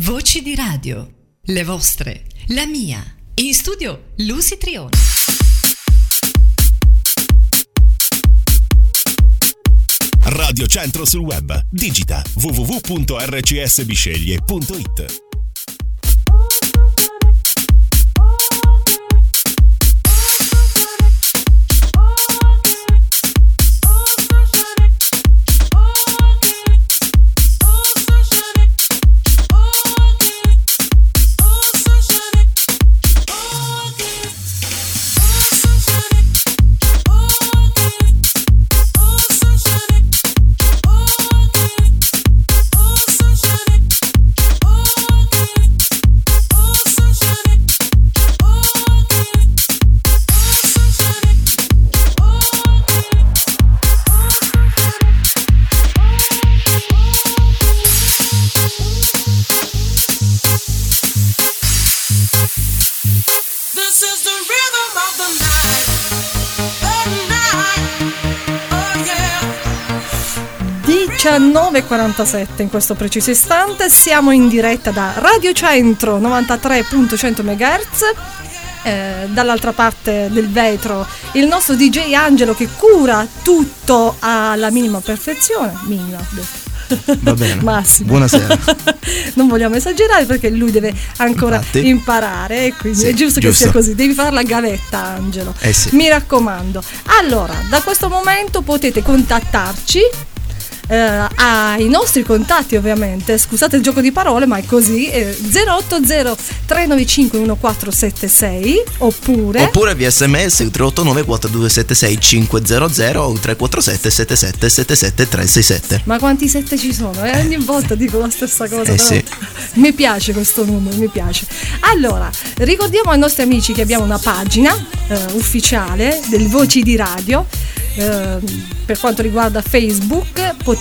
Voci di radio, le vostre, la mia. In studio Lucy Trione. Radio Centro sul web. Digita www.rcsbisceglie.it. 9.47 in questo preciso istante, siamo in diretta da Radio Centro 93.100 MHz. Eh, dall'altra parte del vetro il nostro DJ Angelo che cura tutto alla minima perfezione. Minima, Va bene. Massimo. Buonasera. non vogliamo esagerare perché lui deve ancora Infatti. imparare quindi sì, è giusto, giusto, che sia così. Devi fare la gavetta, Angelo. Eh sì. Mi raccomando. Allora, da questo momento potete contattarci eh, ai nostri contatti ovviamente scusate il gioco di parole ma è così eh, 080 395 1476 oppure Oppure via sms 389 4276 500 o 347 77 77 367. Ma quanti sette ci sono? Eh? Ogni volta dico la stessa cosa. Eh sì. Mi piace questo numero, mi piace. Allora, ricordiamo ai nostri amici che abbiamo una pagina eh, ufficiale del Voci di Radio. eh, per quanto riguarda Facebook potete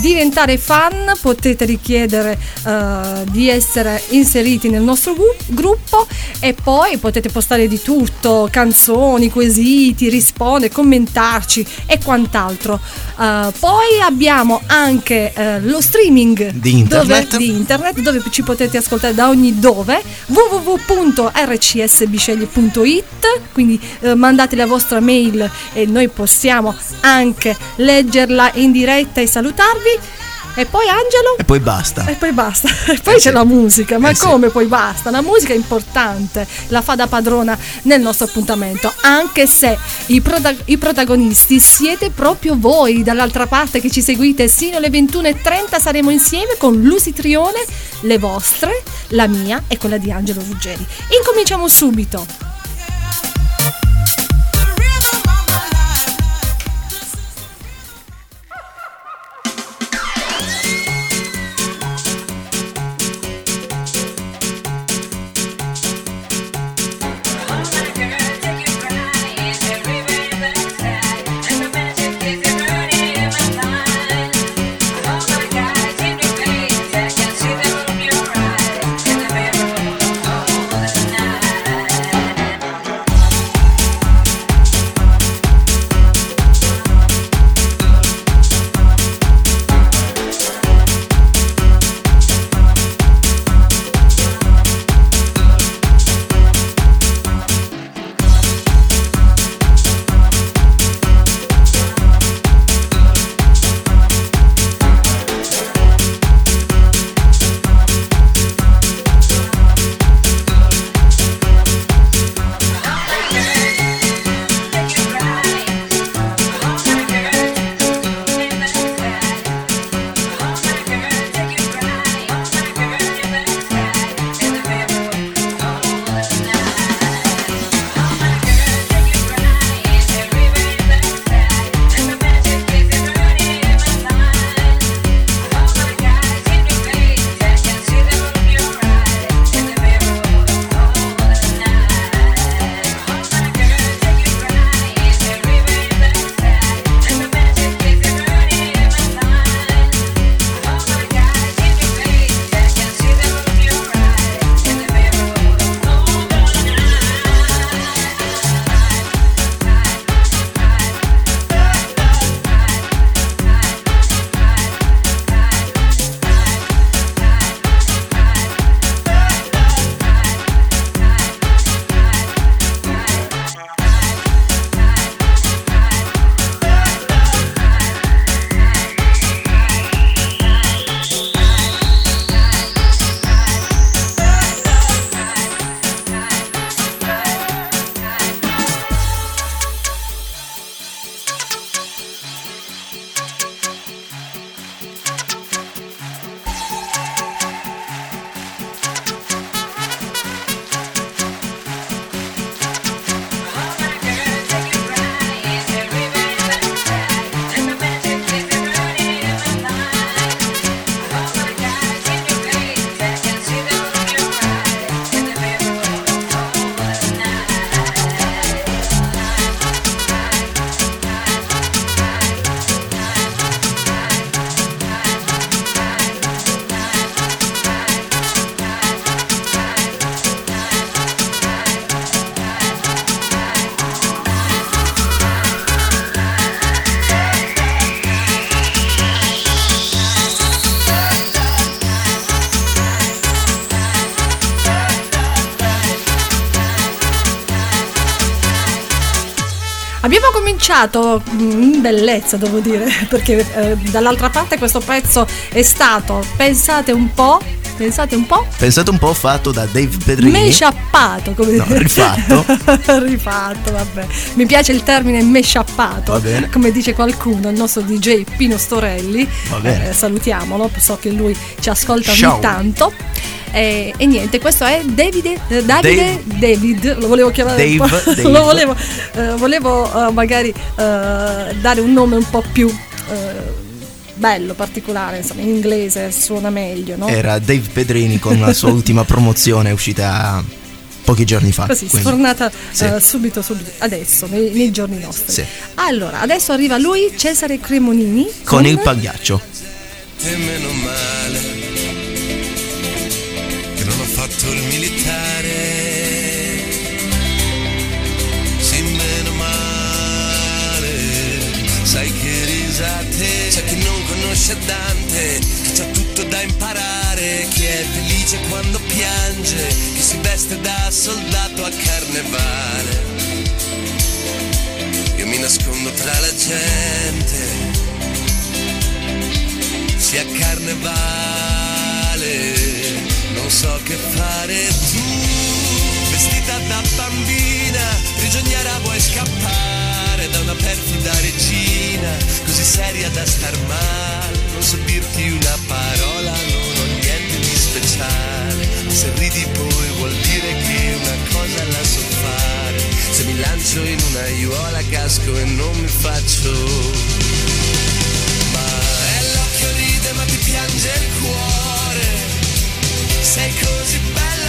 diventare fan, potete richiedere eh, di essere inseriti nel nostro gruppo e poi potete postare di tutto, canzoni, quesiti, rispondere, commentarci e quant'altro. Eh, poi abbiamo anche eh, lo streaming Di internet. dove, di internet dove ci potete ascoltare da ogni dove www.rcsbisceglie.it quindi mandate la vostra mail e noi possiamo anche leggerla in diretta e salutarvi e poi Angelo E poi basta. e poi basta, e poi Eh c'è sì. la musica, ma Eh sì. come poi basta? La musica è importante, la fa da padrona nel nostro appuntamento, anche se i, prota- i protagonisti siete proprio voi, dall'altra parte che ci seguite sino alle 21.30 saremo insieme con Lucy Trione, le vostre, la mia e quella di Angelo Ruggeri. Incominciamo subito. Mm, in bellezza, devo dire, perché eh, dall'altra parte questo pezzo è stato, pensate un po', pensate un po', Pensate un po' fatto da Dave Pedrini. mesciappato, come No, rifatto. rifatto, vabbè. Mi piace il termine mesciappato, Va bene. come dice qualcuno, il nostro DJ Pino Storelli. Va bene. Eh, salutiamolo, so che lui ci ascolta Ciao. ogni tanto. E, e niente, questo è Davide, eh, Davide David, lo volevo chiamare un Dave, po', Dave. lo volevo, eh, volevo eh, magari eh, dare un nome un po' più eh, bello, particolare, insomma in inglese suona meglio, no? Era Dave Pedrini con la sua ultima promozione uscita pochi giorni fa. Così, quindi- sfornata Sì. eh, subito, subito, adesso, nei, nei giorni nostri. Sì. Allora, adesso arriva lui, Cesare Cremonini. Con il pagliaccio. E meno male felice quando piange, chi si veste da soldato a carnevale. Io mi nascondo tra la gente sia carnevale, non so che fare tu, vestita da bambina, prigioniera vuoi scappare da una perfida regina, così seria da star male, non so dirti una parola, non se ridi poi vuol dire che una cosa la so fare, se mi lancio in una aiuola casco e non mi faccio. Ma è l'occhio ride ma ti piange il cuore. Sei così bella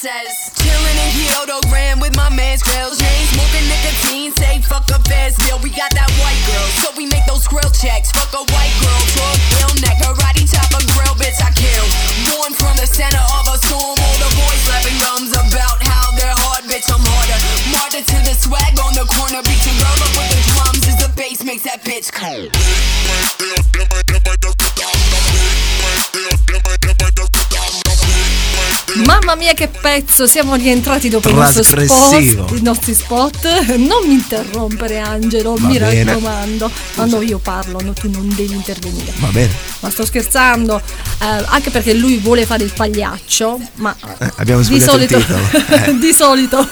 says Chillin' in Kyoto, gram with my man's grills Chain smoking nicotine, say fuck a fast deal We got that white girl, so we make those grill checks Fuck a white girl, talk real neck Karate chop a grill, bitch, I kill Born from the center of a storm All the boys laughing, gums about how they're hard Bitch, I'm harder Martyr to the swag on the corner Beat your girl up with the drums As the bass makes that bitch cold Mamma mia che pezzo, siamo rientrati dopo il nostro spot, i nostri spot. Non mi interrompere Angelo, Va mi bene. raccomando. Quando io parlo, no, tu non devi intervenire. Va bene. Ma sto scherzando, eh, anche perché lui vuole fare il pagliaccio, ma Eh, abbiamo di solito. Eh. di solito,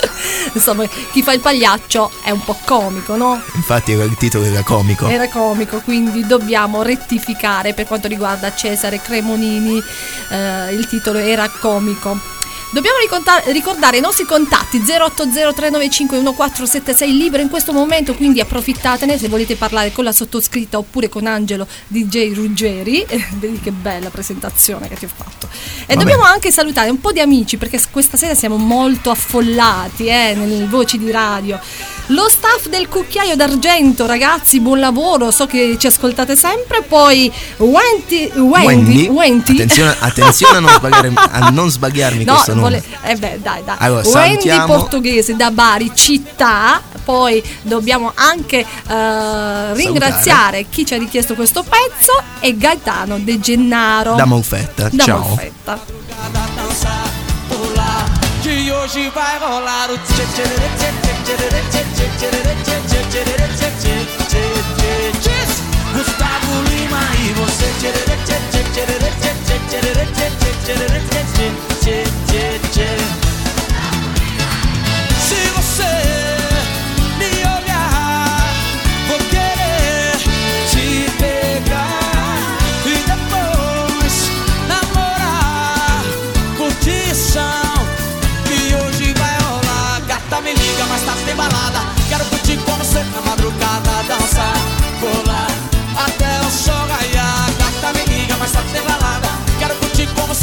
insomma, chi fa il pagliaccio è un po' comico, no? Infatti il titolo era comico. Era comico, quindi dobbiamo rettificare per quanto riguarda Cesare Cremonini, eh, il titolo era comico. call Dobbiamo ricordare i nostri contatti 08039511476 libero in questo momento, quindi approfittatene se volete parlare con la sottoscritta oppure con Angelo DJ Ruggeri. Eh, Vedi che bella presentazione che ti ho fatto. E Va dobbiamo bene. anche salutare un po' di amici perché questa sera siamo molto affollati eh, nelle voci di radio. Lo staff del cucchiaio d'argento, ragazzi, buon lavoro, so che ci ascoltate sempre. Poi Wendy, Wendy, Wendy. Attenzione, attenzione a, non a non sbagliarmi No, questo nome vuole... eh beh, dai, dai. Allora, Wendy salutiamo. Portoghese da Bari, città. Poi dobbiamo anche eh, ringraziare chi ci ha richiesto questo pezzo e Gaetano De Gennaro. Da Monfetta. Da Ciao. Monfetta. Gustavo Lima e você. Se você me olhar, vou querer te pegar e depois namorar. Curtição que hoje vai rolar. Gata me liga, mas tá sem balada. Quero curtir com você na madrugada.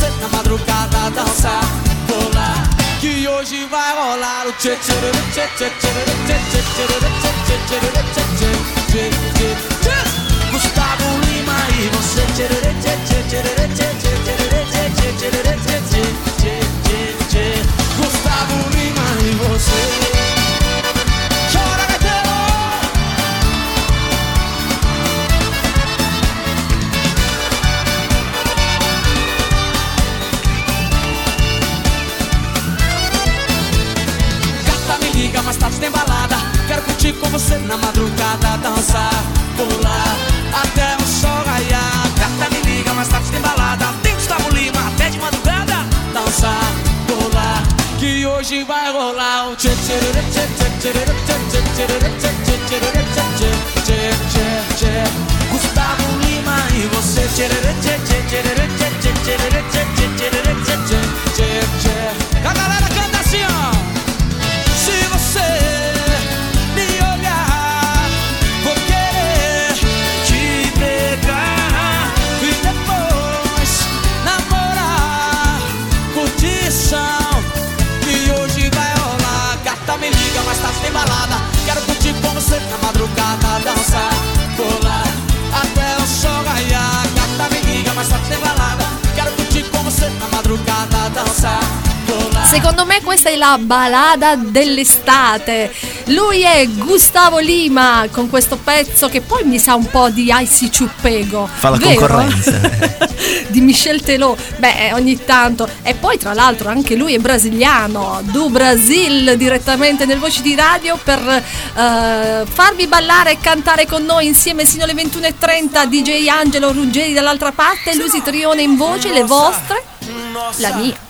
Você na madrugada, dançar, colar. Que hoje vai rolar o tchê tchê tchê tchê tchê tchê tchê tchê tchê tchê tchê tchê tchê tchê la balada dell'estate. Lui è Gustavo Lima con questo pezzo che poi mi sa un po' di Icy Ciuppego. Fa la vero? concorrenza. di Michel Telò. Beh, ogni tanto. E poi tra l'altro anche lui è brasiliano, do Brasil direttamente nel Voci di Radio per eh, farvi ballare e cantare con noi insieme sino alle 21.30 DJ Angelo Ruggeri dall'altra parte, Lucy Trione in voce, le vostre, la mia.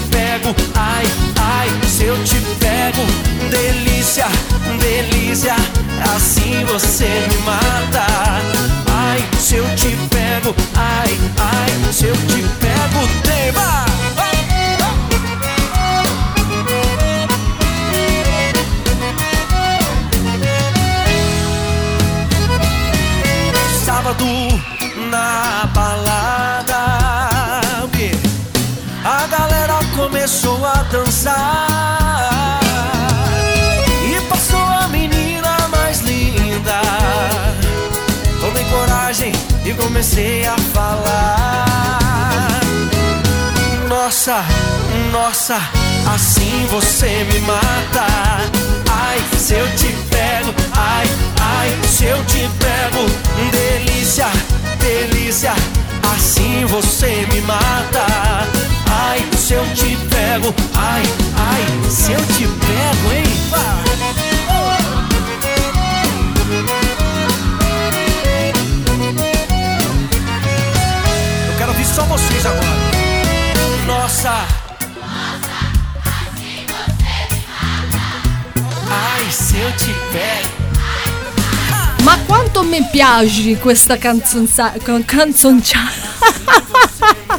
pego, ai, ai, se eu te pego, delícia, delícia, assim você me mata. Ai, se eu te pego, ai, ai, se eu te pego, tema. Sábado na balada, dançar e passou a menina mais linda. Tomei coragem e comecei a falar. Nossa, nossa, assim você me mata. Ai, se eu te pego, ai, ai, se eu te pego, delícia, delícia, assim você me mata. Ai, se eu te pego, ai, ai, se eu te pego, hein? Eu quero ouvir só vocês agora. Nossa. Ai, se eu te pego. Ma quanto mi piace questa canzonza- canzoncia.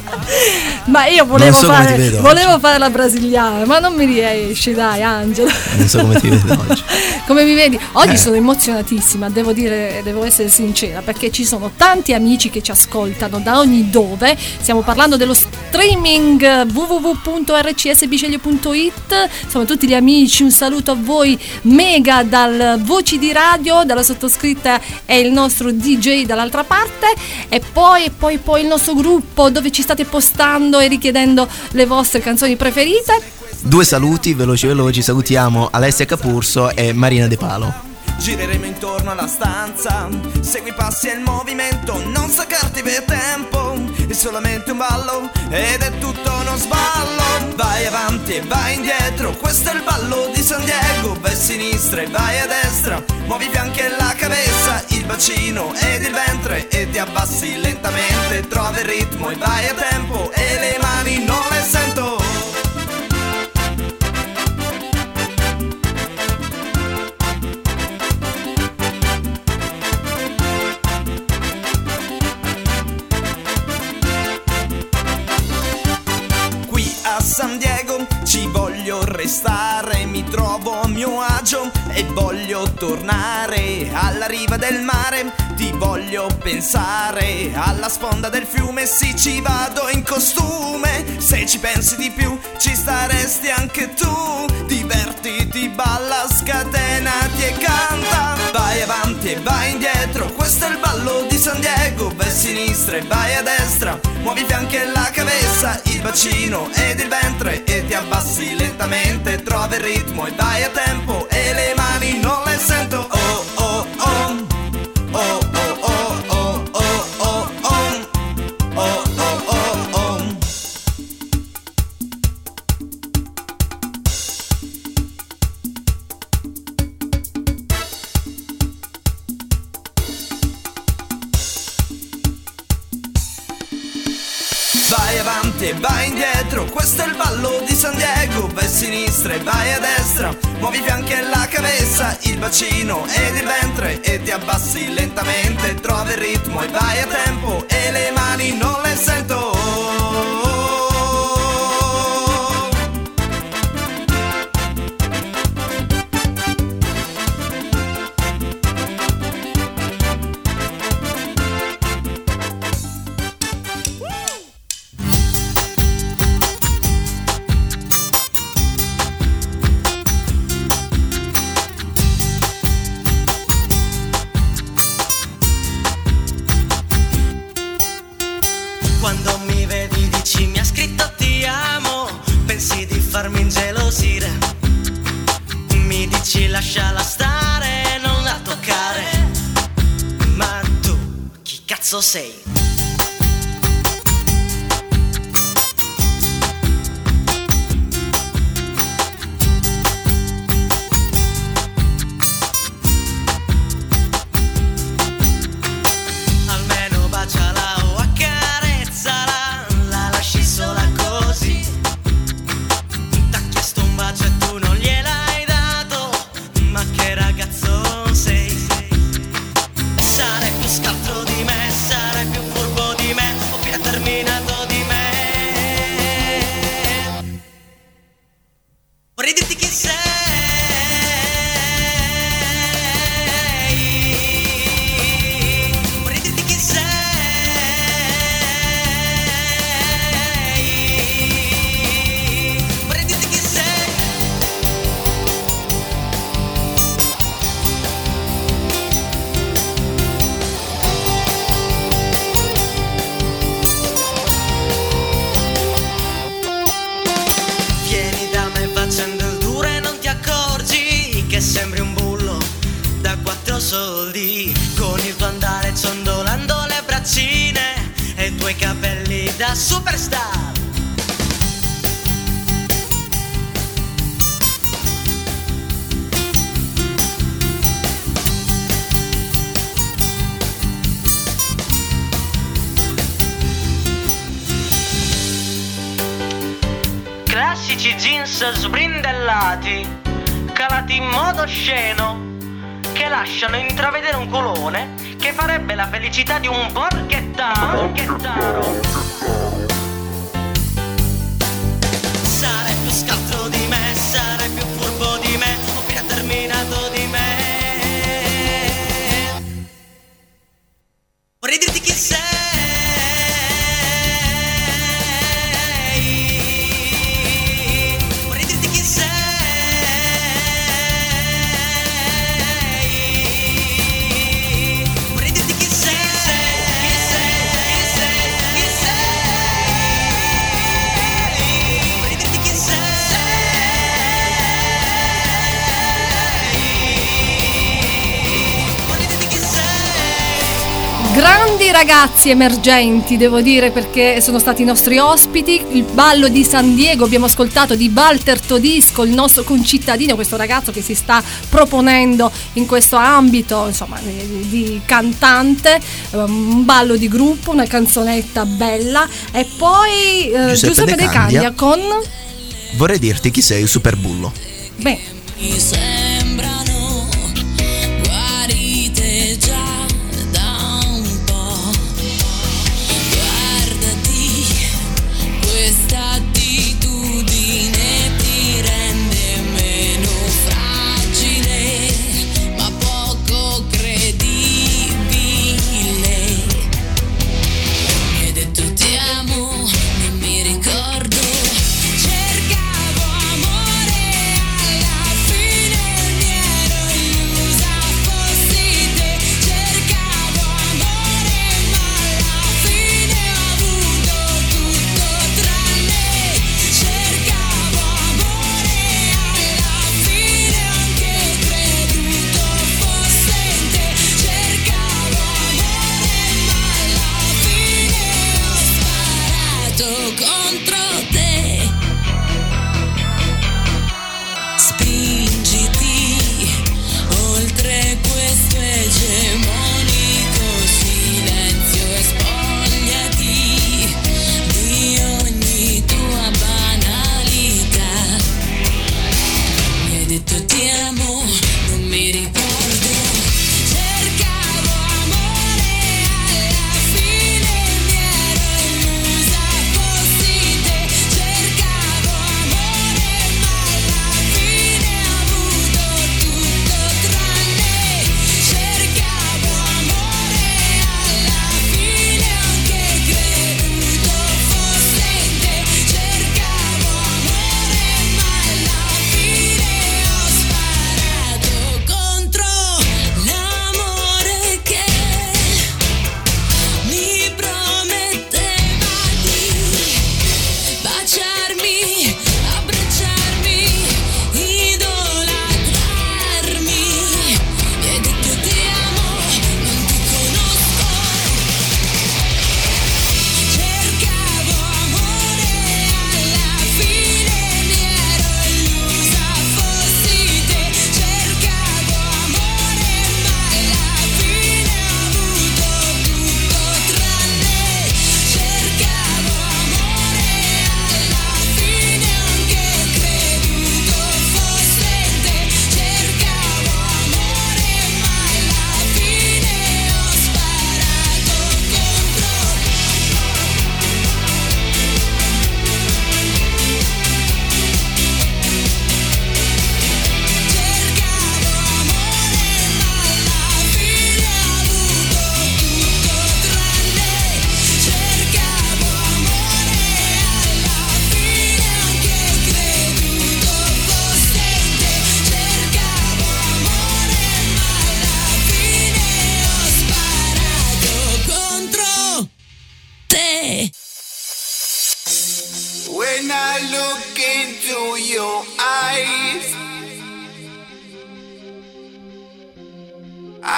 ma io volevo, so fare, volevo fare la brasiliana, ma non mi riesci, dai, Angelo. Non so come ti vedo oggi. Come mi vedi? Oggi Eh. sono emozionatissima, devo dire, devo essere sincera, perché ci sono tanti amici che ci ascoltano da ogni dove. Stiamo parlando dello streaming www.rcsbiceglie.it. Sono tutti gli amici, un saluto a voi mega dal Voci di Radio, dalla sottoscritta e il nostro DJ dall'altra parte e poi, poi, poi il nostro gruppo dove ci state postando e richiedendo le vostre canzoni preferite. Due saluti, veloci veloci, salutiamo Alessia Capurso e Marina De Palo. Gireremo intorno alla stanza. Segui i passi e il movimento. Non staccarti per tempo. È solamente un ballo. Ed è tutto uno sballo. Vai avanti e vai indietro. Questo è il ballo di San Diego. Vai a sinistra e vai a destra. Muovi i fianchi e la cabeza. Il bacino ed il ventre. E ti abbassi lentamente. Trovi il ritmo e vai a tempo. E le mani non le sento tornare alla riva del mare, ti voglio pensare alla sponda del fiume, sì ci vado in costume, se ci pensi di più ci staresti anche tu, divertiti, balla, scatenati e canta, vai avanti e vai indietro, questo è il ballo di San Diego, vai a sinistra e vai a destra, muovi i fianchi e la cabeza, il bacino ed il ventre e ti abbassi lentamente, trovi il ritmo e vai a tempo e le mani non le sento. Oh. Oh oh oh e vai indietro, questo è il ballo di San Diego. Vai a sinistra e vai a destra, muovi i fianchi e la cabeza Il bacino ed il ventre e ti abbassi lentamente. Trovi il ritmo e vai a tempo. E le mani non le sento 6. to get some. ragazzi emergenti, devo dire, perché sono stati i nostri ospiti. Il ballo di San Diego abbiamo ascoltato di Walter Todisco, il nostro concittadino, questo ragazzo che si sta proponendo in questo ambito, insomma, di cantante, eh, un ballo di gruppo, una canzonetta bella e poi eh, Giuseppe, Giuseppe De Candia con Vorrei dirti chi sei il superbullo. Beh.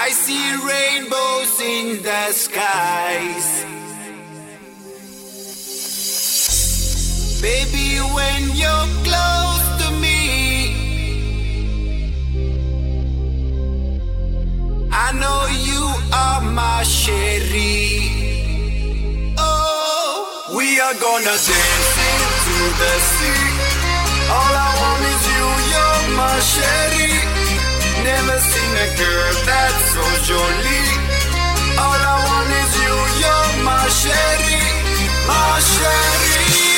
I see rainbows in the skies. Baby, when you're close to me, I know you are my cherie. Oh, we are gonna dance into the sea. All I want is you, you're my cherie never seen a girl that's so jolly. All I want is you, you're my sherry, my sherry.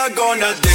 we are gonna do.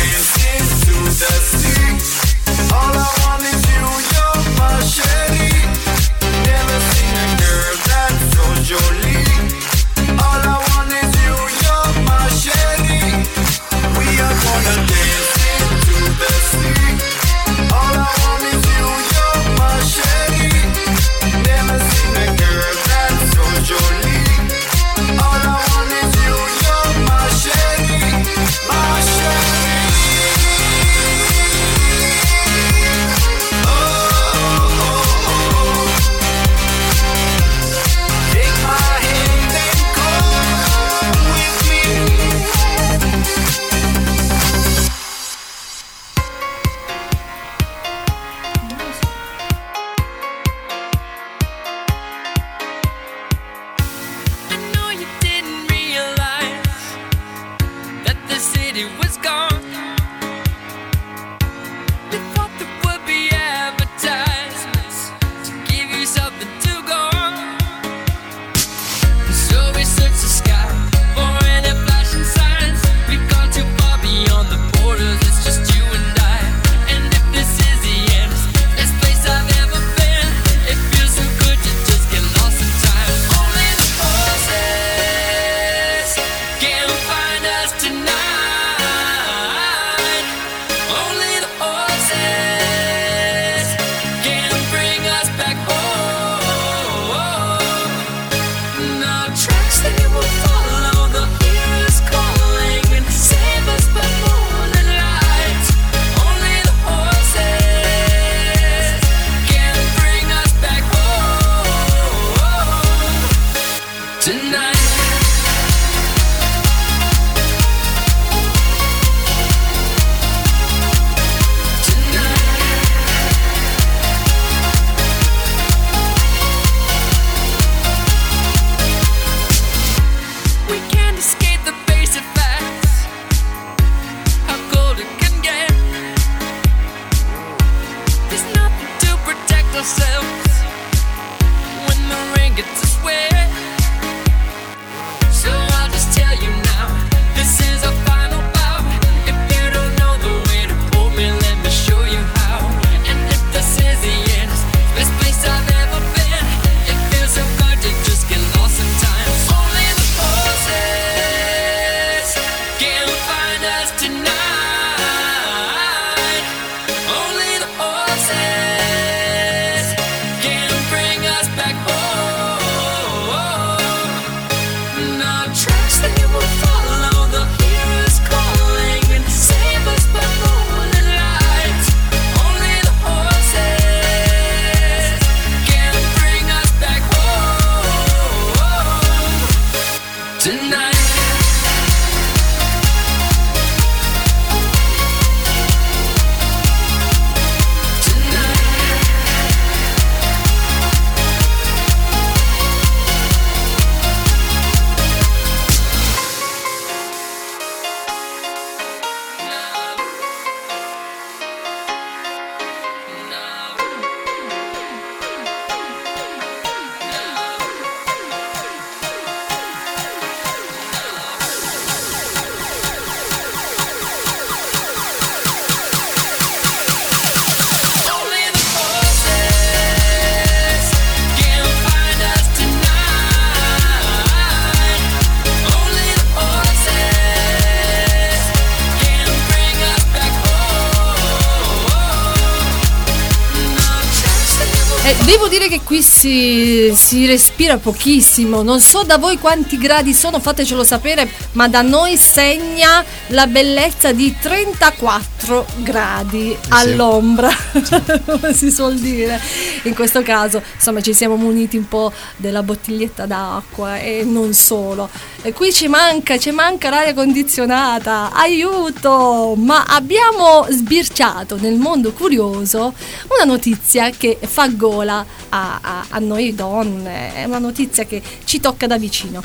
Si, si respira pochissimo, non so da voi quanti gradi sono, fatecelo sapere, ma da noi segna la bellezza di 34 gradi all'ombra, come si suol dire. In questo caso, insomma, ci siamo muniti un po' della bottiglietta d'acqua e non solo. E qui ci manca, ci manca l'aria condizionata, aiuto! Ma abbiamo sbirciato nel mondo curioso una notizia che fa gola a, a- a noi donne, è una notizia che ci tocca da vicino.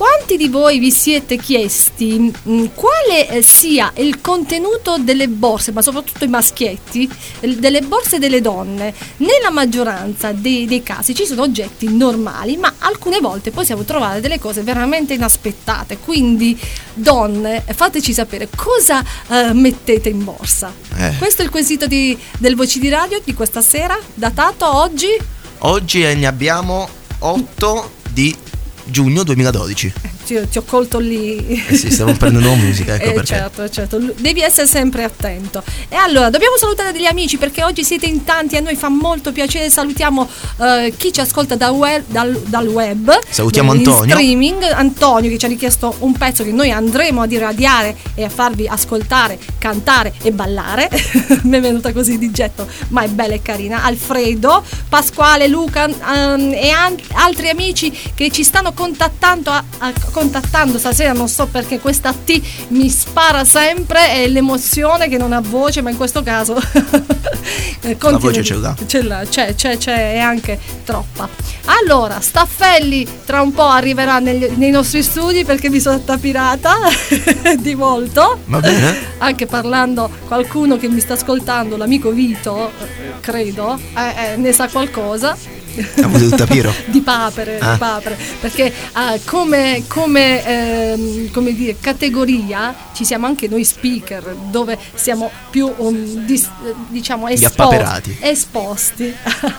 Quanti di voi vi siete chiesti mh, quale eh, sia il contenuto delle borse, ma soprattutto i maschietti, delle borse delle donne? Nella maggioranza dei, dei casi ci sono oggetti normali, ma alcune volte possiamo trovare delle cose veramente inaspettate. Quindi, donne, fateci sapere cosa eh, mettete in borsa. Eh. Questo è il quesito di- del Voci di Radio di questa sera, datato oggi. Oggi ne abbiamo 8 di giugno 2012. Ti, ti ho colto lì. Eh sì, stavo prendendo musica, ecco Eh, perché. certo, certo, devi essere sempre attento. E allora, dobbiamo salutare degli amici perché oggi siete in tanti, a noi fa molto piacere. Salutiamo eh, chi ci ascolta da web- dal, dal web. Salutiamo Antonio. streaming, Antonio che ci ha richiesto un pezzo che noi andremo ad irradiare e a farvi ascoltare, cantare e ballare. Mi è venuta così di getto, ma è bella e carina. Alfredo, Pasquale, Luca ehm, e an- altri amici che ci stanno contattando, a- a- contattando stasera. Non so perché questa T mi spara sempre. È l'emozione che non ha voce, ma in questo caso continua voce ce l'ha. ce l'ha, c'è, c'è, c'è, è anche troppa. Allora, Staffelli tra un po' arriverà negli- nei nostri studi perché mi sono tapirata di molto. Va bene? Anche parlando qualcuno che mi sta ascoltando, l'amico Vito, eh, credo, eh, eh, ne sa qualcosa. Ha avuto il tapiro? di papere, Ah. di papere, perché ah, come, come, ehm, come dire, categoria ci siamo anche noi speaker, dove siamo più um, dis- eh, diciamo Gli espo- appaperati. esposti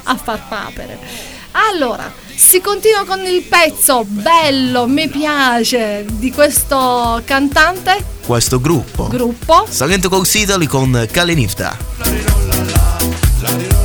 a far papere. Allora, si continua con il pezzo bello, mi piace, di questo cantante, Questo gruppo. gruppo. Salento Coast Italy con Kalenifta. Et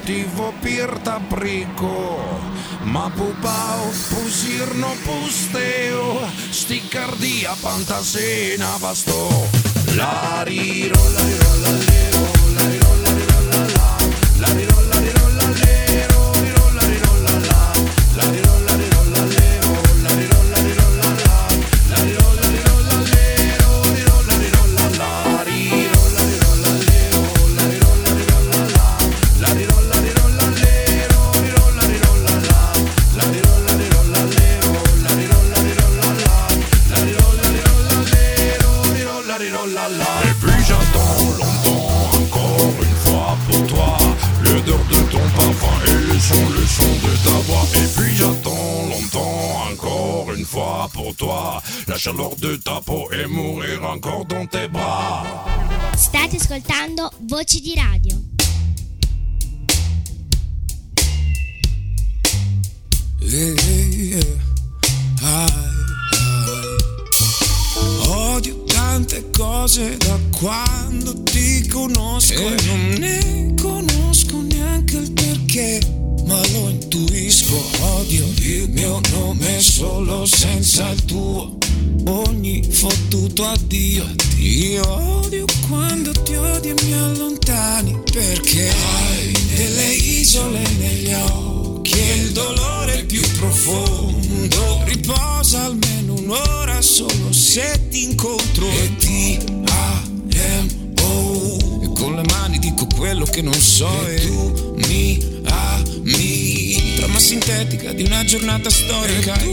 motivo τα πρικο; Μα που πάω, που ζύρνω, που στέω Στη καρδιά πάντα σε να βαστώ Λαριρο, λαριρο, λαριρο ascoltando Voci di Radio. Yeah, yeah. Ai. Odio tante cose da quando ti conosco e non ne conosco neanche il perché, ma lo intuisco. Odio il mio nome solo senza il tuo. Ogni fottuto addio, io giornata storica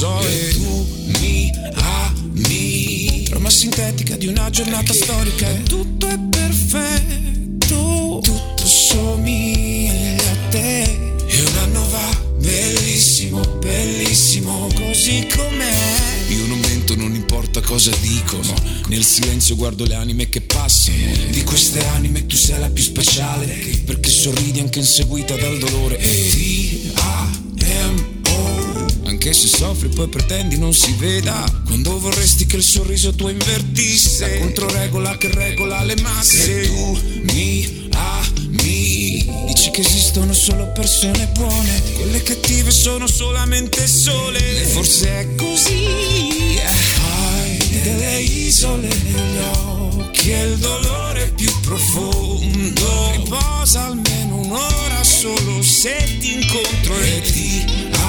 so e tu mi ami trama sintetica di una giornata storica. E tutto è perfetto tutto somiglia a te. E un anno va bellissimo bellissimo così com'è. Io non mento non importa cosa dicono. Nel silenzio guardo le anime che passano. Di queste anime tu sei la più speciale perché sorridi anche inseguita dal dolore. E ti amo anche se soffri poi pretendi non si veda. Quando vorresti che il sorriso tuo invertisse La controregola che regola le masse. Se tu mi ami Dici che esistono solo persone buone Quelle cattive sono solamente sole. E forse è così. Hai delle isole negli occhi E il dolore più profondo. Riposa almeno un'ora solo se ti incontro e ti amo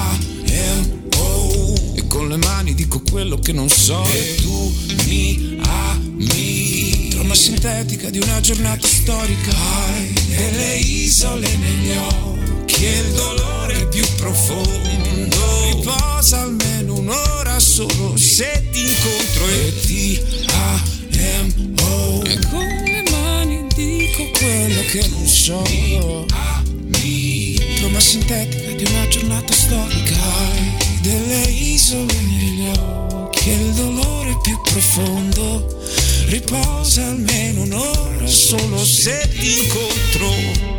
con le mani dico quello che non so. E tu mi ami. Trama sintetica di una giornata storica. Hai delle isole negli occhi e il dolore più profondo. Riposa almeno un'ora solo se ti incontro e ti amo. E con le mani dico quello che non so. Trama sintetica di una giornata storica. Hai delle isole negli occhi e il dolore più profondo. Riposa almeno un'ora solo se ti incontro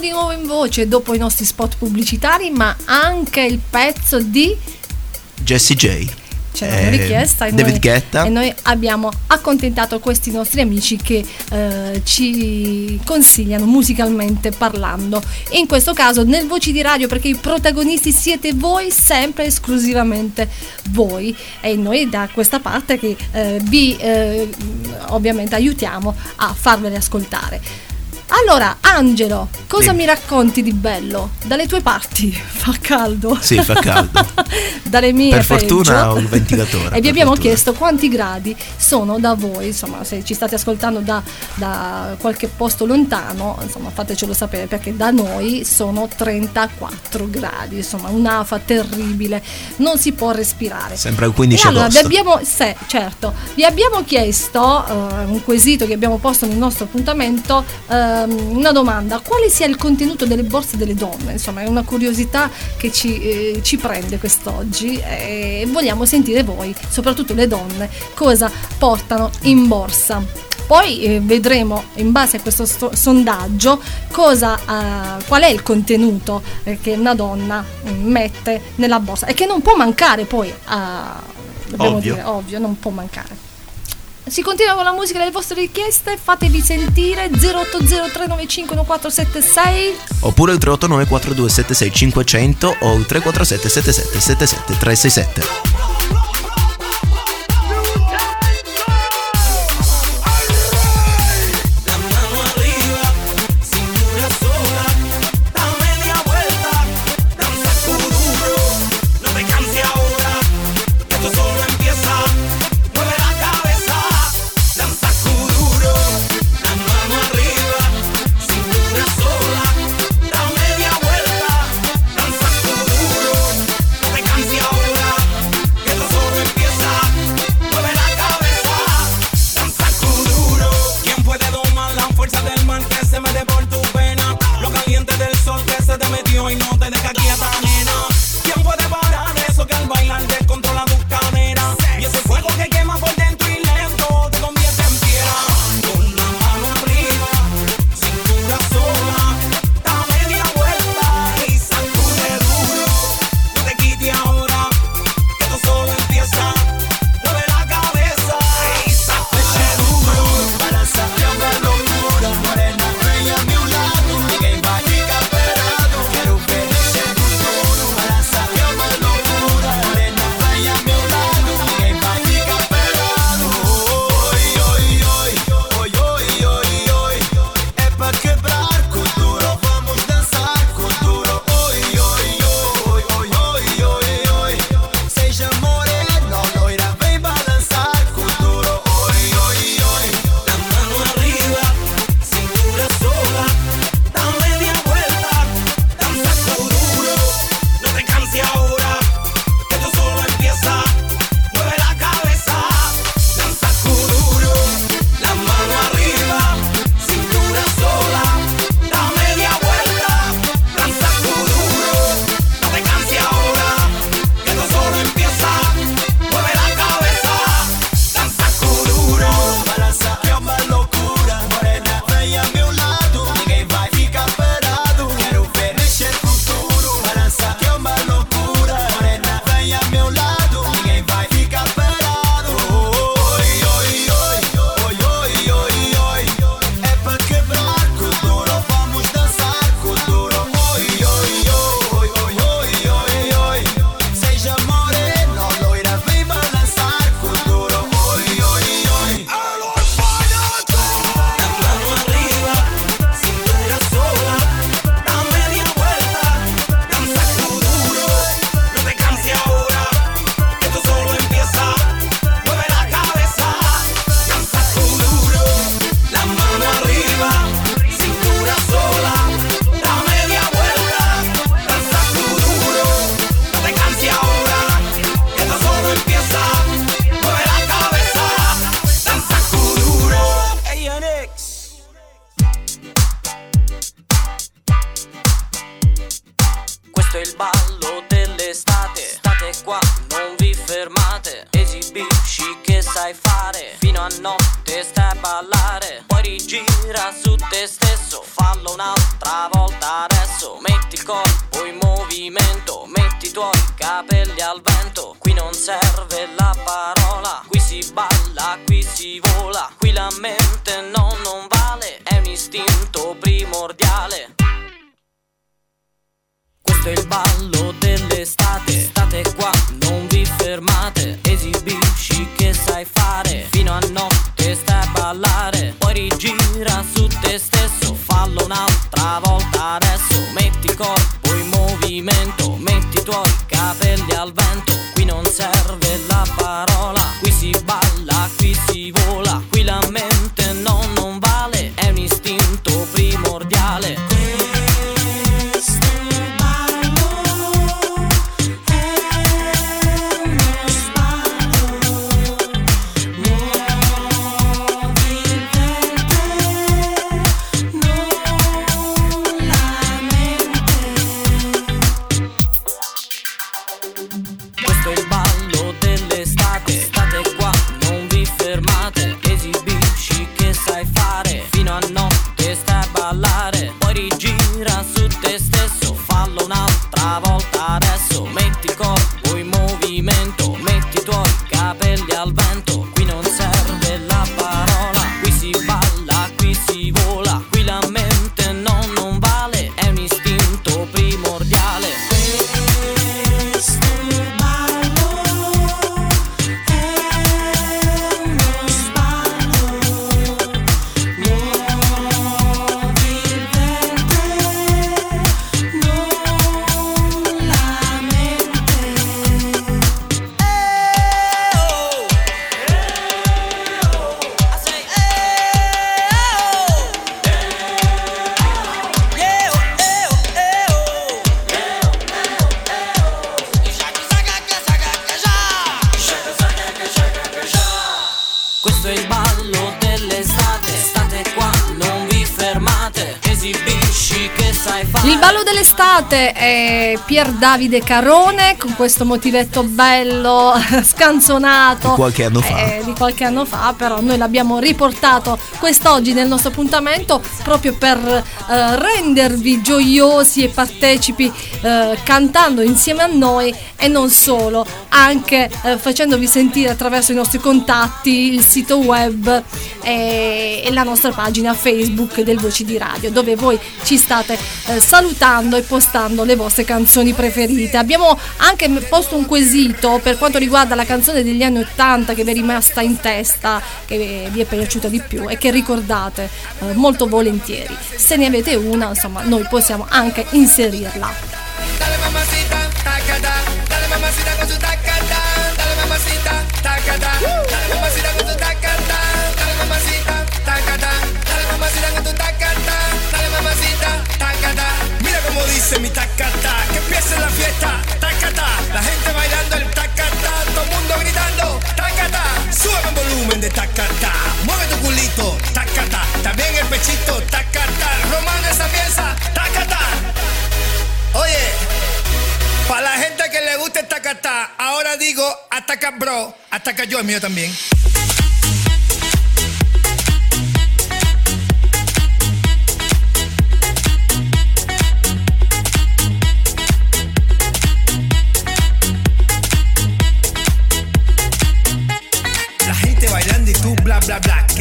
di nuovo in voce dopo i nostri spot pubblicitari, ma anche il pezzo di Jessie J. ce l'hanno Eh, richiesta e David noi, Guetta. e noi abbiamo accontentato questi nostri amici che eh, ci consigliano musicalmente parlando. E in questo caso nel Voci di Radio perché i protagonisti siete voi, sempre esclusivamente voi. E noi da questa parte che eh, vi eh, ovviamente aiutiamo a farveli ascoltare. Allora, Angelo, cosa Dimmi. mi racconti di bello? Dalle tue parti fa caldo. Sì, fa caldo. Dalle mie per fortuna peggio. ho il ventilatore. E vi abbiamo fortuna. chiesto quanti gradi sono da voi, insomma, se ci state ascoltando da, da qualche posto lontano, insomma, fatecelo sapere perché da noi sono 34 gradi, insomma, un'afa terribile, non si può respirare. Sembra il 15 E allora, vi agosto. abbiamo, se, certo, vi abbiamo chiesto eh, un quesito che abbiamo posto nel nostro appuntamento, ehm, una domanda, quale sia il contenuto delle borse delle donne? Insomma, è una curiosità che ci, eh, ci prende quest'oggi e vogliamo sentire voi, soprattutto le donne, cosa portano in borsa. Poi eh, vedremo in base a questo sto- sondaggio cosa, eh, qual è il contenuto eh, che una donna mm, mette nella borsa e che non può mancare poi Ovvio. dire, ovvio, non può mancare. Si continua con la musica delle vostre richieste, fatevi sentire 0803951476 Oppure il 389 4276 500 o il 347 te stesso. Fallo un'altra volta adesso. Metti il corpo in movimento. Metti i tuoi capelli al vento. Qui non serve la parola. Qui si balla, qui si vola. Qui la mente no, non vale. È un istinto primordiale. Questo è il ballo dell'estate. State qua, non vi fermate. Esibisci che sai fare. Fino a notte stai a ballare Fallo un'altra volta adesso Metti il corpo in movimento Metti i tuoi capelli al vento Qui non serve la parola dell'estate è Pier Davide Carone con questo motivetto bello, scanzonato. Di qualche anno fa. eh, di qualche anno fa, però noi l'abbiamo riportato quest'oggi nel nostro appuntamento proprio per eh, rendervi gioiosi e partecipi eh, cantando insieme a noi e non solo, anche eh, facendovi sentire attraverso i nostri contatti, il sito web e, e la nostra pagina Facebook del Voci di Radio, dove voi ci state eh, salutando e postando le vostre canzoni preferite. Abbiamo anche posto un quesito per quanto riguarda la canzone degli anni 80 che vi è rimasta in testa, che vi è piaciuta di più e che ricordate eh, molto volentieri. Se ne avete una, insomma, noi possiamo anche inserirla. Dale mamacita, tacata, dale mamacita con su volumen de tacata, mueve tu culito, tacata, también el pechito, tacata, romano esa pieza, tacata. Oye, para la gente que le gusta el tacatá, ahora digo ataca bro, ataca yo el mío también.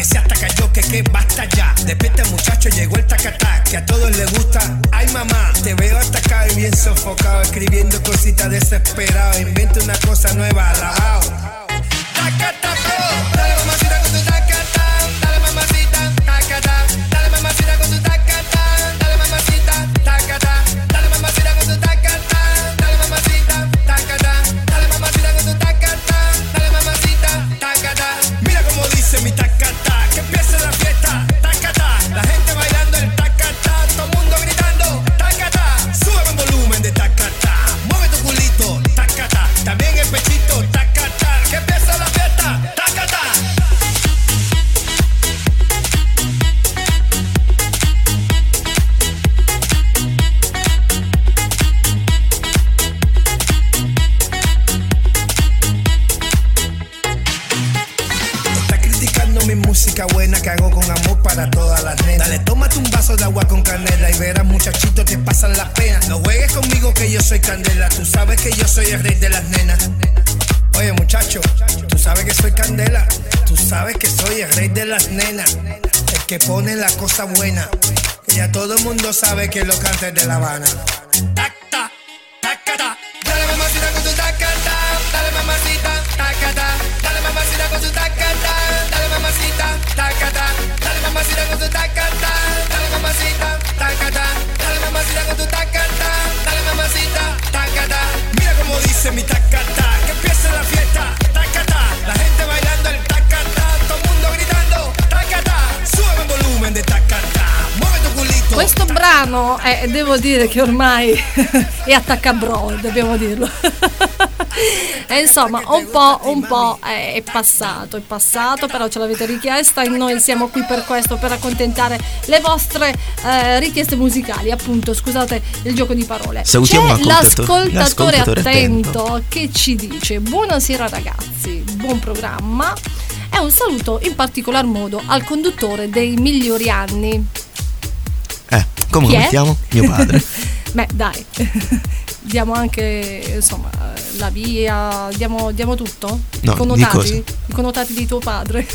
Se ataca yo, que que basta ya. Despierta muchacho, llegó el tacatá Que a todos les gusta, ay mamá Te veo atacado y bien sofocado Escribiendo cositas desesperado. Inventa una cosa nueva, alabao Tacata yo soy candela, tú sabes que yo soy el rey de las nenas. Oye muchacho, tú sabes que soy candela, tú sabes que soy el rey de las nenas, el que pone la cosa buena, que ya todo el mundo sabe que lo canta es de La Habana. Tacta, tacata, dale mamacita con tu tacata, dale mamacita, tacata, dale mamacita con tu tacata, dale mamacita, tacata, dale mamacita con tu tacata, dale mamacita, tacata, dale mamacita con tu tacata, mamacita, tacata. Mira como dice mi tacata, que empiece la fiesta, tacata, la gente bailando el tacata, todo el mundo gritando, tacata, sube el volumen de tacata, mueve tu culito. Questo brano, eh, devo dire che ormai è attaccabro, dobbiamo dirlo. e insomma, un po', un po' è, è passato, è passato, però ce l'avete richiesta e noi siamo qui per questo, per accontentare le vostre eh, richieste musicali. Appunto, scusate il gioco di parole. Salutiamo C'è l'ascoltato- l'ascoltatore, l'ascoltatore attento, che ci dice: Buonasera ragazzi, buon programma. E un saluto in particolar modo al conduttore dei migliori anni. Eh, come lo mettiamo? Mio padre. Beh, dai, diamo anche insomma la via, diamo, diamo tutto? No, I connotati? I connotati di tuo padre.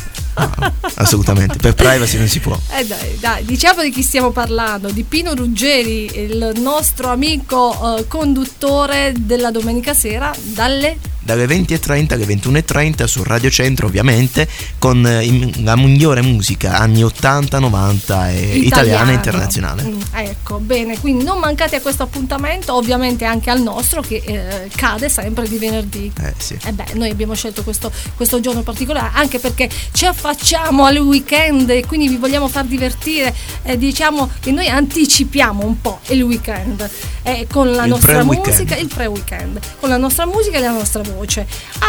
Assolutamente. Per privacy non si può. Eh dai, dai, diciamo di chi stiamo parlando, di Pino Ruggeri, il nostro amico eh, conduttore della domenica sera dalle Dalle 20.30 alle 21.30 su Radio Centro, ovviamente, con eh, la migliore musica anni 80, 90 e italiana e internazionale. Mm, ecco, bene, quindi non mancate a questo appuntamento, ovviamente anche al nostro che eh, cade sempre di venerdì. Eh sì. E beh, noi abbiamo scelto questo, questo giorno particolare anche perché ci affacciamo al weekend e quindi vi vogliamo far divertire. Eh, diciamo che noi anticipiamo un po' il weekend eh, con la Il nostra musica, il pre-weekend, con la nostra musica e la nostra voce.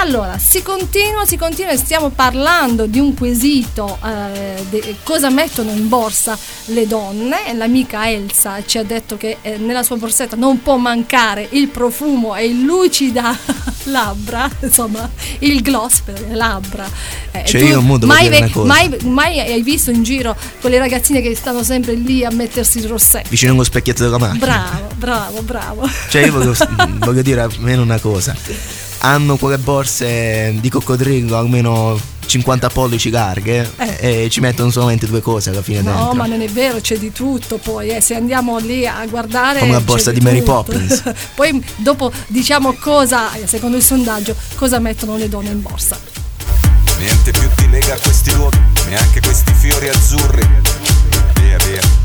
Allora, si continua, si continua e stiamo parlando di un quesito, eh, de- cosa mettono in borsa le donne. L'amica Elsa ci ha detto che eh, nella sua borsetta non può mancare il profumo e il lucida labbra, insomma, il gloss per le labbra. Eh, Cioè, tu io mo devo mai, cosa. mai- mai hai visto in giro quelle ragazzine che stanno sempre lì a mettersi il rossetto? Vicino allo specchietto della macchina. Bravo, bravo, bravo. Cioè, io voglio, voglio dire almeno una cosa. Hanno quelle borse di coccodrillo almeno 50 pollici larghe e ci mettono solamente due cose alla fine No, dentro. ma non è vero, c'è di tutto poi, eh, se andiamo lì a guardare... Come la borsa di Mary tutto. Poppins. poi dopo diciamo cosa, eh, secondo il sondaggio, cosa mettono le donne in borsa. Niente più ti lega a questi luoghi, neanche questi fiori azzurri. Via, via.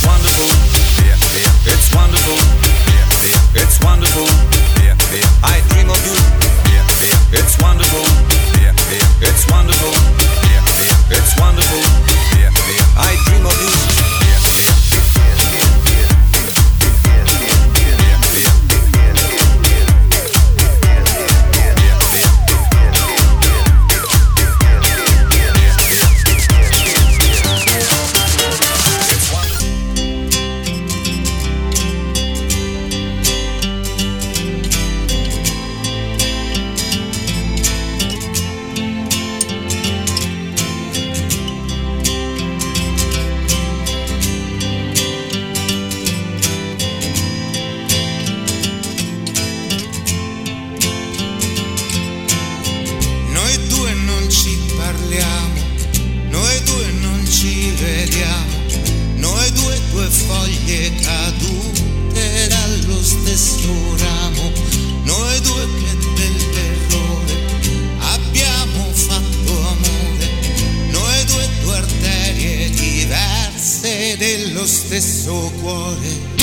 It's wonderful. It's wonderful. It's wonderful. I dream of you. It's wonderful. It's wonderful. It's wonderful. I dream of you. Stesso cuore.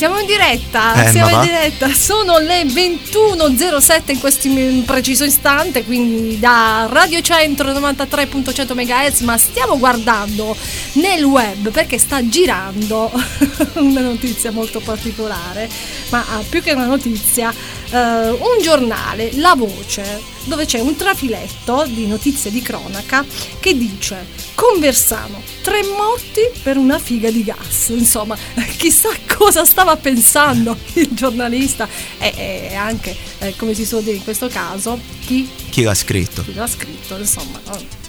Siamo in diretta, Eh, siamo in va? diretta, sono le 21.07 in questo preciso istante, quindi da Radio Centro 93.100 MHz, ma stiamo guardando nel web perché sta girando una notizia molto particolare, ma ah, più che una notizia, eh, un giornale, La Voce, dove c'è un trafiletto di notizie di cronaca che dice Conversano, tre morti per una figa di gas. Insomma, chissà cosa stava pensando il giornalista e, e anche, eh, come si suol dire in questo caso, chi, Chi l'ha scritto? chi l'ha scritto. Insomma,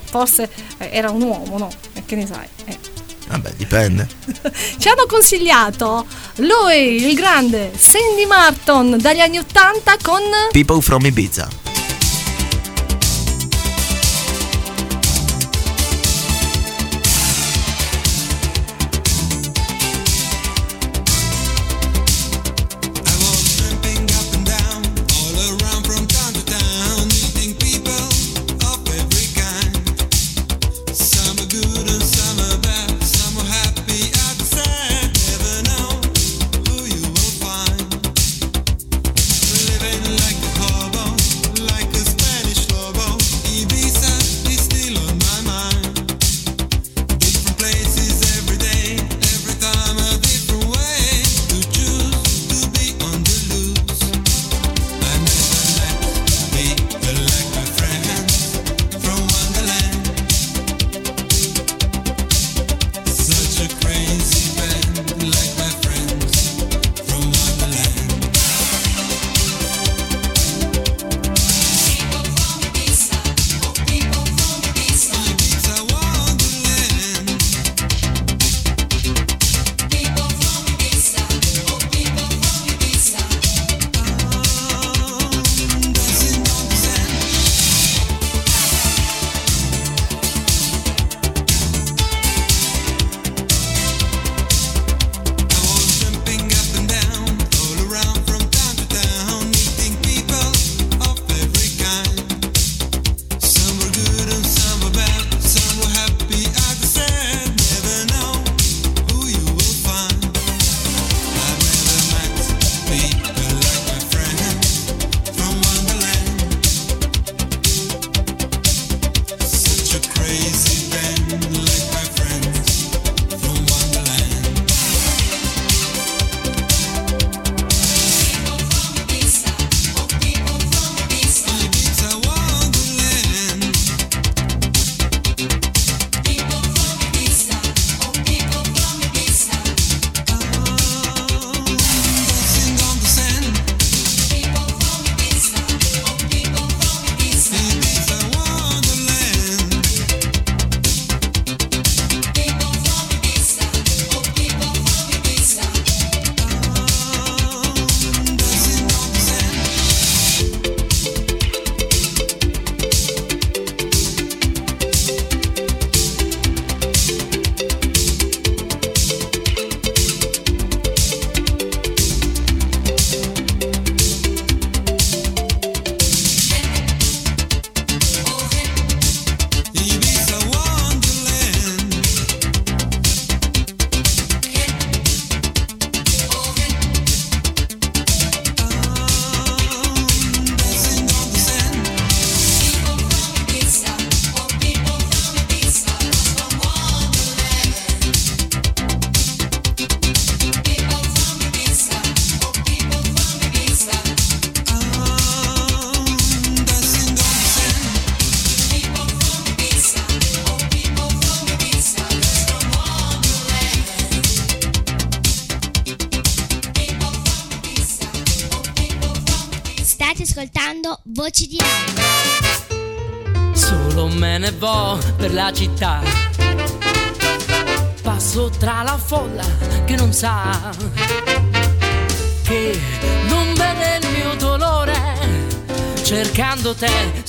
forse eh, era un uomo, no? E che ne sai? eh. Vabbè, dipende. Ci hanno consigliato lui, il grande Sandy Martin dagli anni 80 con People from Ibiza.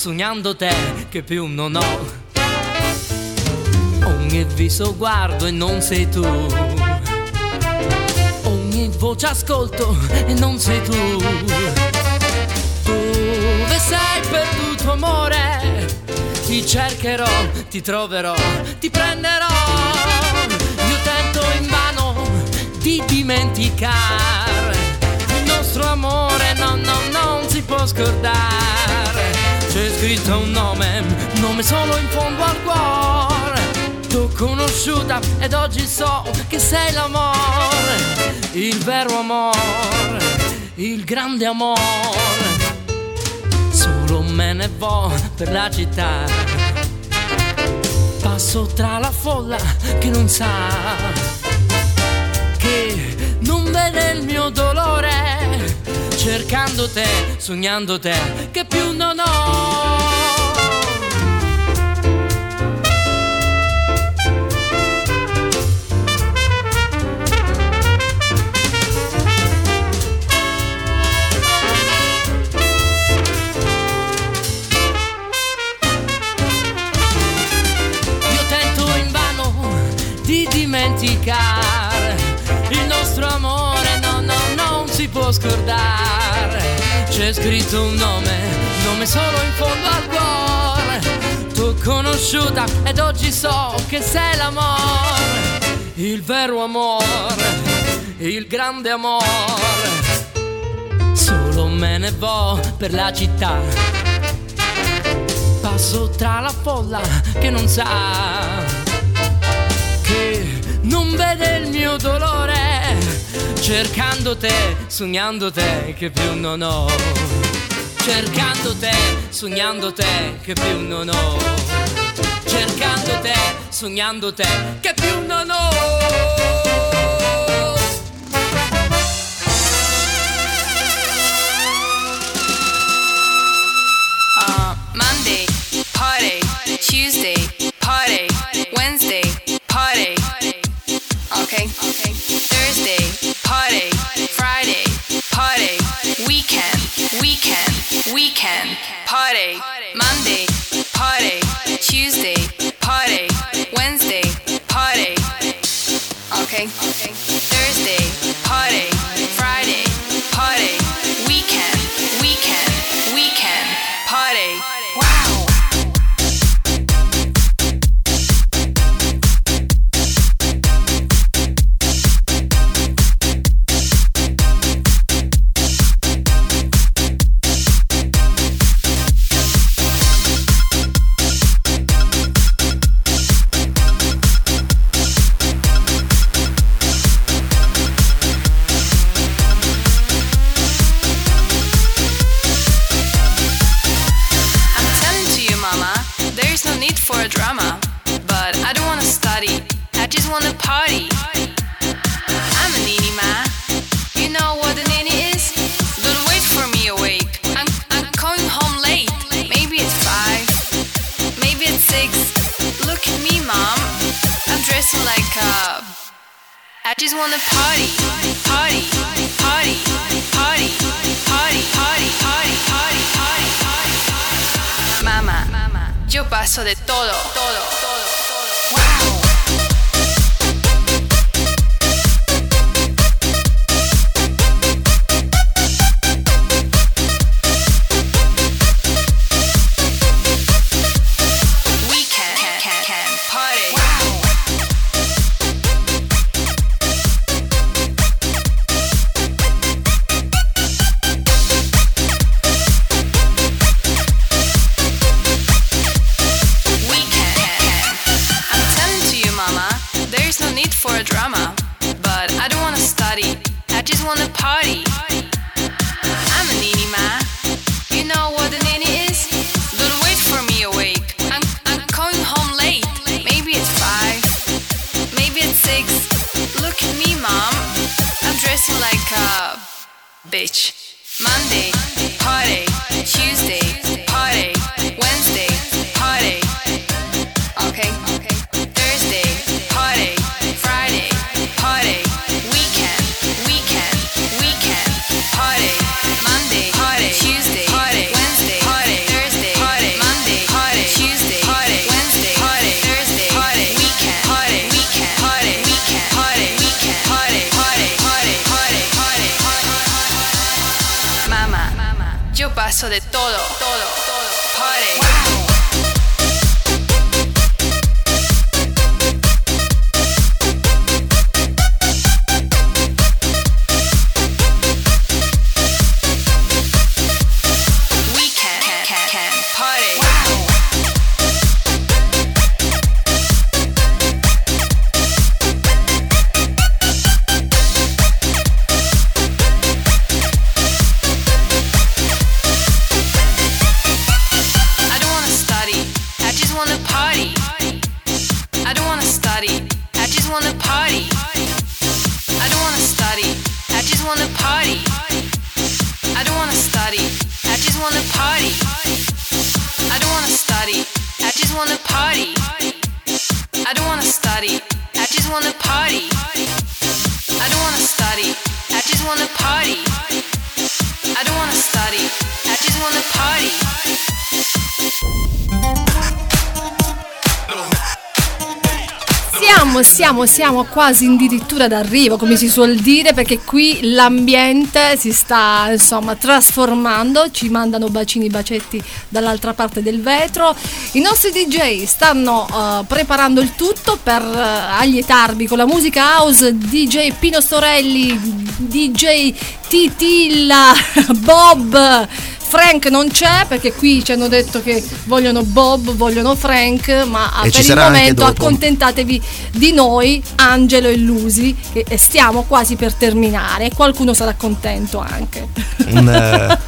Sognando te, che più non ho. Ogni viso guardo e non sei tu. Ogni voce ascolto e non sei tu. Dove sei perduto amore? Ti cercherò, ti troverò, ti prenderò. Io tento invano di dimenticare il nostro amore, no, no, non si può scordare. C'è scritto un nome, nome solo in fondo al cuore. T'ho conosciuta ed oggi so che sei l'amore, il vero amore, il grande amore. Solo me ne vo per la città. Passo tra la folla che non sa, che non vede il mio dolore. Cercando te, sognando te, che più non ho. Io tento invano di dimenticare scordare. C'è scritto un nome, nome solo in fondo al cuore. T'ho conosciuta ed oggi so che sei l'amore, il vero amore, il grande amore. Solo me ne vo per la città passo tra la folla che non sa, che non vede il mio dolore, cercando te, sognando te che più non ho, cercando te, sognando te che più non ho, cercando te, sognando te che più non ho. Weekend, party. Monday, just wanna party, party, party, party, party, party, party, party, party, party. Mamá, yo paso de todo, todo, todo. Party. I don't wanna study. I just wanna party. I don't wanna study. I just wanna party. I don't wanna study. I just wanna party. Siamo, siamo, siamo quasi addirittura d'arrivo, come si suol dire, perché qui l'ambiente si sta insomma trasformando, ci mandano bacini bacetti dall'altra parte del vetro. I nostri DJ stanno eh, preparando il tutto per eh, allietarvi con la musica house, DJ Pino Storelli, DJ Titilla, Bob. Frank non c'è perché qui ci hanno detto che vogliono Bob, vogliono Frank, ma E per il momento accontentatevi di noi, Angelo e Lusi, che stiamo quasi per terminare. Qualcuno sarà contento anche. Un, eh,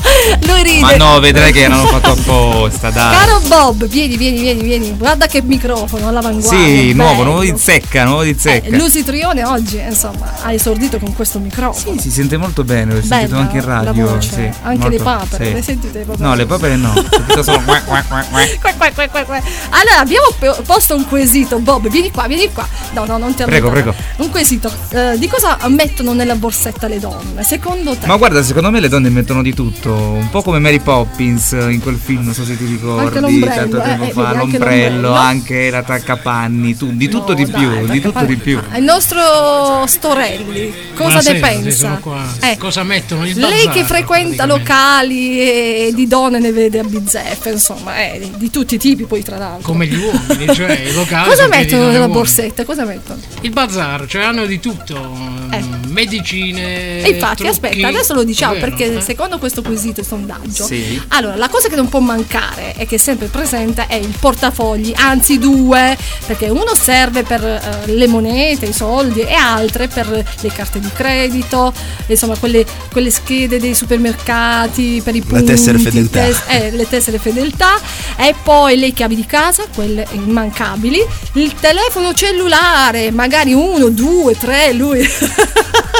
Lui ride. Ma no, vedrai che l'hanno fatto apposta, dai. Caro Bob, vieni, vieni, vieni, vieni. Guarda che microfono all'avanguardia. Sì, nuovo, nuovo di zecca, nuovo di zecca. Eh, Lusi Trione oggi, insomma, ha esordito con questo microfono. Si sente molto bene, l'ho sentito anche in radio. voce, sì, anche molto- le papere, sì. le sentite le papere? No, le papere no, ho solo. Qua, qua, qua, qua. Allora, abbiamo posto un quesito, Bob, vieni qua, vieni qua. No, no, non ti Prego, prego. Un quesito. eh, di cosa mettono nella borsetta le donne? Secondo te? Ma guarda, secondo me le donne mettono di tutto, un po' come Mary Poppins eh, in quel film, non so se ti ricordi, tanto eh, tempo eh, fa, l'ombrello, anche la taccapanni, tu, di tutto di più, di tutto di più. Il nostro Storelli, cosa Buonasera, ne pensa? Eh, Cosa mettono? Il Lei che frequenta locali e di donne ne vede a bizzeffe, insomma, eh, di tutti i tipi poi tra l'altro. Come gli uomini, cioè i locali. Cosa mettono nella uomini. borsetta? Cosa mettono? Il bazar, cioè hanno di tutto, mm, medicine. E infatti, trucchi. aspetta, adesso lo diciamo Vero, perché eh? secondo questo quesito e sondaggio. Sì. Allora, la cosa che non può mancare e che è sempre presente è il portafogli, anzi due, perché uno serve per eh, le monete, i soldi e altre per le carte di credito, insomma quelle, quelle schede dei supermercati per i La punti, tessera fedeltà. tes- eh, le tessere fedeltà e poi le chiavi di casa, quelle immancabili, il telefono cellulare, magari uno, due, tre, lui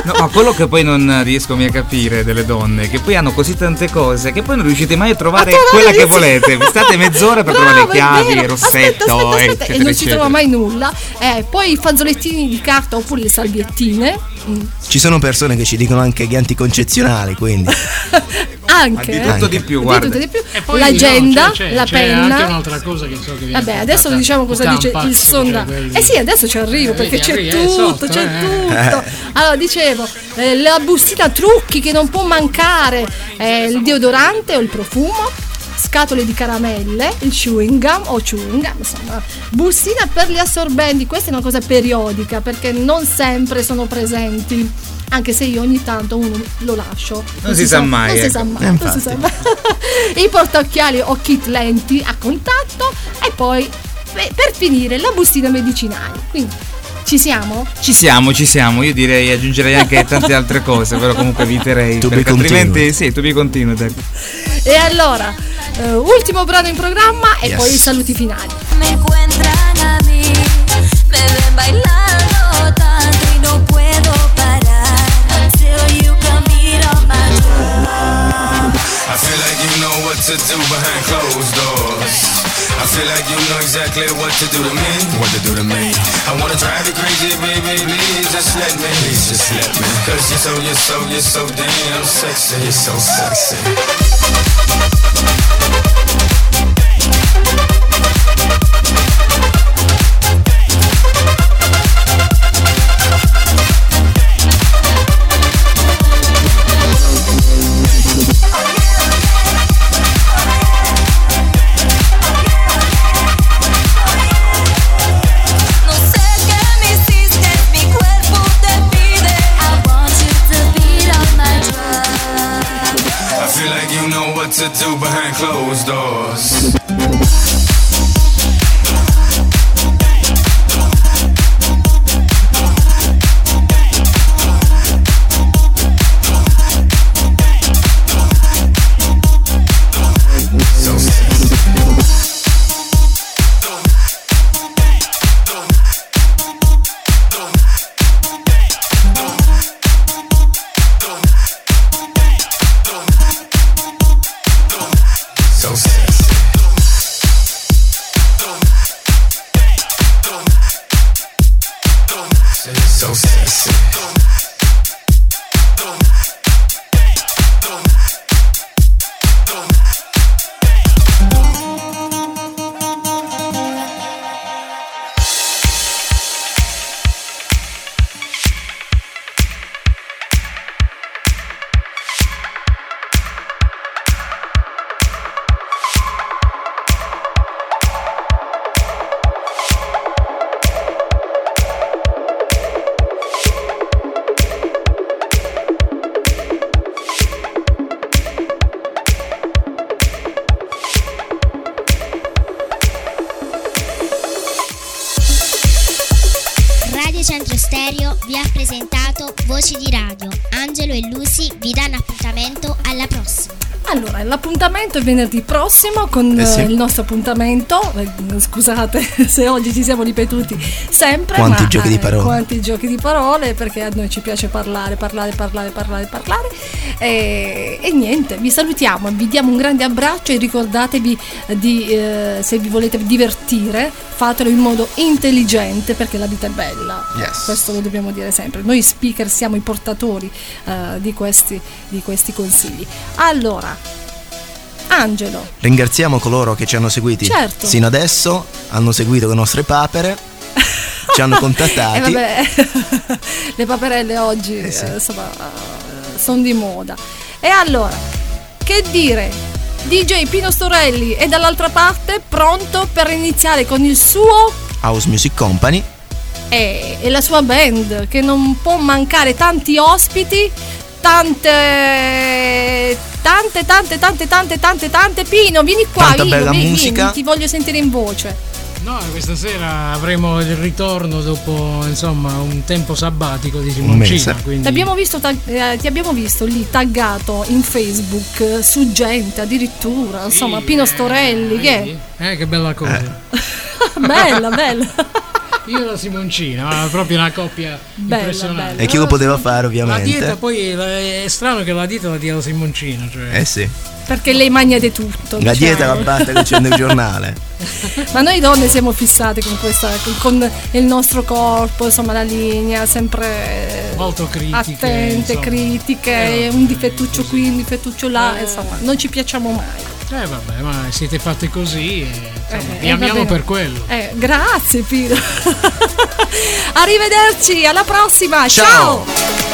No, ma quello che poi non riesco mai a capire delle donne, che poi hanno così tante cose che poi non riuscite mai a trovare trovare quella che le- volete. Vi state mezz'ora per trovare le Bravo, è chiavi, rossetto, Aspetta, aspetta, aspetta. eccetera, e non si eccetera. trova mai nulla. Eh, poi i fazzolettini di carta oppure le salviettine. mm, Ci sono persone che ci dicono anche gli anticoncezionali, quindi. Anche. di tutto eh. di più, Di guarda. tutto di più. E poi, L'agenda, no, c'è- c'è- la c'è penna. anche un'altra cosa che so che viene Vabbè, adesso diciamo cosa dice il sondaggio. cioè quelli- Eh sì, adesso ci arrivo Eh, perché c'è tutto, c'è eh. tutto. Allora, dicevo, la bustina trucchi che non può mancare, il deodorante o il profumo, scatole di caramelle, il chewing gum o chewing gum, insomma, bustina per gli assorbenti, questa è una cosa periodica perché non sempre sono presenti. Anche se io ogni tanto uno lo lascio. Non si sa mai, Non si ecco. sa mai. Eh, non si infatti. sa mai. I portaocchiali o kit lenti a contatto e poi per finire la bustina medicinale. Quindi ci siamo? Ci siamo, ci siamo. Io direi aggiungerei anche tante altre cose, però comunque eviterei. To perché altrimenti sì, to be continued. ecco. E allora, eh, ultimo brano in programma e Yes. poi i saluti finali. Me encuentran a mí, me ven bailando tanto y no puedo parar until you come meet on my I feel like you know what to do behind closed doors. I feel like you know exactly what to do to me. What to do to me. I wanna drive you crazy, baby. Please just let me. Please just let me. Cause you're so, you're so, you're so damn sexy. You're so sexy. L'appuntamento è venerdì prossimo con Eh sì. eh, il nostro appuntamento. Eh, Scusate se oggi ci siamo ripetuti sempre. Quanti ma, giochi di parole. Quanti giochi di parole, perché a noi ci piace parlare, parlare, parlare, parlare, parlare. E, e niente, vi salutiamo, vi diamo un grande abbraccio e ricordatevi di, eh, se vi volete divertire, fatelo in modo intelligente perché la vita è bella. Yes. Questo lo dobbiamo dire sempre. Noi speaker siamo i portatori eh, di, questi, di questi consigli. Allora, Angelo, Ringraziamo coloro che ci hanno seguiti Certo. sino adesso, hanno seguito le nostre papere, ci hanno eh, contattati. vabbè, le paperelle oggi Eh sì. sono di moda. E allora, che dire? DJ Pino Storelli è dall'altra parte pronto per iniziare con il suo House Music Company. e, e la sua band che non può mancare tanti ospiti, tante tante tante tante tante tante tante Pino vieni qua Tanta vieni, bella vieni, musica. vieni, ti voglio sentire in voce No, questa sera avremo il ritorno dopo insomma un tempo sabbatico di. Simoncina. Quindi... ti abbiamo, visto, eh, ti abbiamo visto lì taggato in Facebook eh, su gente addirittura insomma Pino Storelli che Eh, che bella cosa. bella bella Io e la Simoncina, proprio una coppia Bella, impressionante. E chi lo poteva fare La ovviamente? dieta poi la- è strano che la dieta la dia la Simoncina, cioè. Eh sì, perché lei mangia di tutto la dieta la diciamo. batte che c'è nel giornale. Ma noi donne siamo fissate con questa, con il nostro corpo, insomma la linea, sempre Molto critiche, attente, insomma. critiche, Eh, un difettuccio qui, un difettuccio là, Eh. insomma, non ci piacciamo mai. Eh vabbè, ma siete fatte così e insomma, Eh, vi eh, amiamo per quello. Eh, grazie Pino. Arrivederci, alla prossima, Ciao. ciao.